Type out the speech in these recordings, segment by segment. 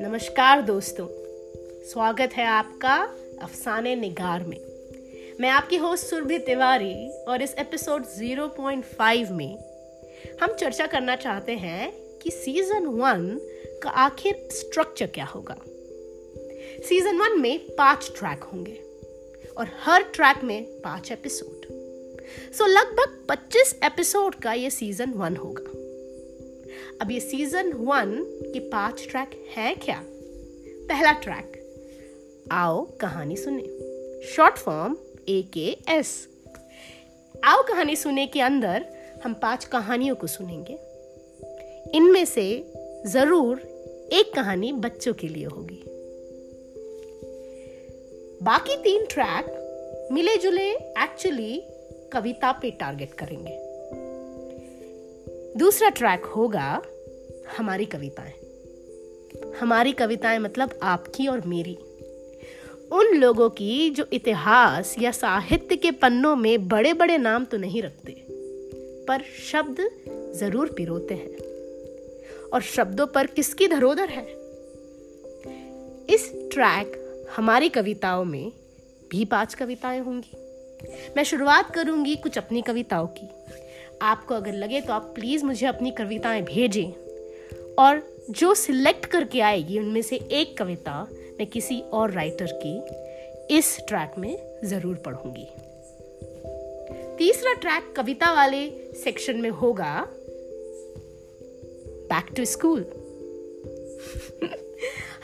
नमस्कार दोस्तों, स्वागत है आपका अफसाने निगार में। मैं आपकी होस्ट सुरभि तिवारी और इस एपिसोड 0.5 में हम चर्चा करना चाहते हैं कि सीज़न वन का आखिर स्ट्रक्चर क्या होगा। सीज़न वन में पाँच ट्रैक होंगे और हर ट्रैक में पाँच एपिसोड सो लगभग 25 एपिसोड का ये सीज़न वन होगा। अब ये सीज़न वन के पाँच ट्रैक है क्या? पहला ट्रैक आओ कहानी सुने। शॉर्ट फॉर्म ए के एस आओ कहानी सुने के अंदर हम पाँच कहानियों को सुनेंगे। इनमें से ज़रूर एक कहानी बच्चों के लिए होगी। बाकी तीन ट्रैक मिले जुले एक्चुअली कविता पे टारगेट करेंगे। दूसरा ट्रैक होगा, हमारी कविताएँ। हमारी कविताएँ मतलब आपकी और मेरी। उन लोगों की जो इतिहास या साहित्य के पन्नों में बड़े बड़े नाम तो नहीं रखते, पर शब्द ज़रूर पिरोते हैं। और शब्दों पर किसकी धरोधर है? इस ट्रैक हमारी कविताओं में भी पाँच कविताएँ होंगी। मैं शुरुआत करूँगी कुछ अपनी कविताओं की। आपको अगर लगे तो आप प्लीज़ मुझे अपनी कविताएँ भेजें। और जो सिलेक्ट करके आएगी, उनमें से एक कविता मैं किसी और राइटर की इस ट्रैक में ज़रूर पढ़ूँगी। तीसरा ट्रैक कविता वाले सेक्शन में होगा बैक टू स्कूल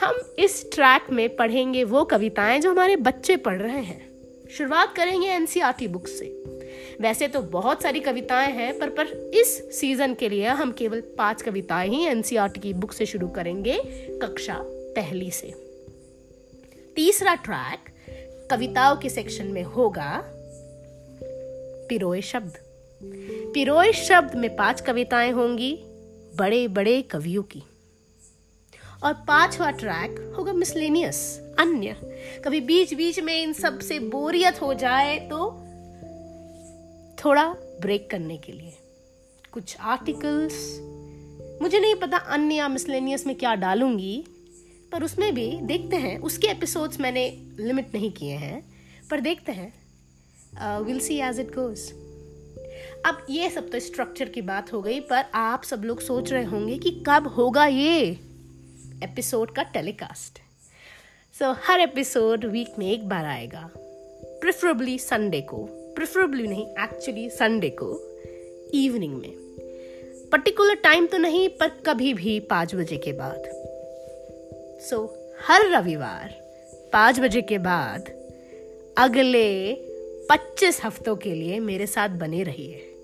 हम इस ट्रैक में पढ़ेंगे वो कविताएँ जो हमारे बच्चे पढ़ रहे हैं। शुरुआत करेंगे एनसीआरटी बुक से। वैसे तो बहुत सारी कविताएँ हैं, पर पर इस सीज़न के लिए हम केवल पाँच कविताएँ ही एनसीआरटी की बुक से शुरू करेंगे कक्षा पहली से। तीसरा ट्रैक कविताओं के सेक्शन में होगा पिरोए शब्द। पिरोए शब्द में पाँच कविताएँ होंगी बड़े बड़े कवियों की। और पांचवा ट्रैक होगा मिसलेनियस अन्य। कभी बीच बीच में इन सबसे बोरियत हो जाए तो थोड़ा ब्रेक करने के लिए। कुछ आर्टिकल्स मुझे नहीं पता अन्य या मिसलेनियस में क्या डालूँगी, पर उसमें भी देखते हैं। उसके एपिसोड्स मैंने लिमिट नहीं किए हैं, पर देखते हैं। Will see as it goes अब ये सब तो स्ट्रक्चर की बात हो गई, पर आप सब लोग सोच रहे होंगे कि कब होगा ये एपिसोड का टेलीकास्ट सो so, हर एपिसोड वीक में एक बार आएगा। प्रिफरेबली संडे को। प्रिफरेबली नहीं एक्चुअली संडे को। इवनिंग में। पर्टिकुलर टाइम तो नहीं पर कभी भी पाँच बजे के बाद। सो so, हर रविवार पाँच बजे के बाद अगले पच्चीस हफ्तों के लिए मेरे साथ बने रहिए।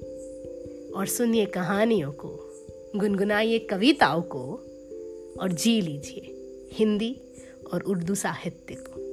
और सुनिए कहानियों को गुनगुनाइए कविताओं को और जी लीजिए। हिंदी और उर्दू साहित्य को।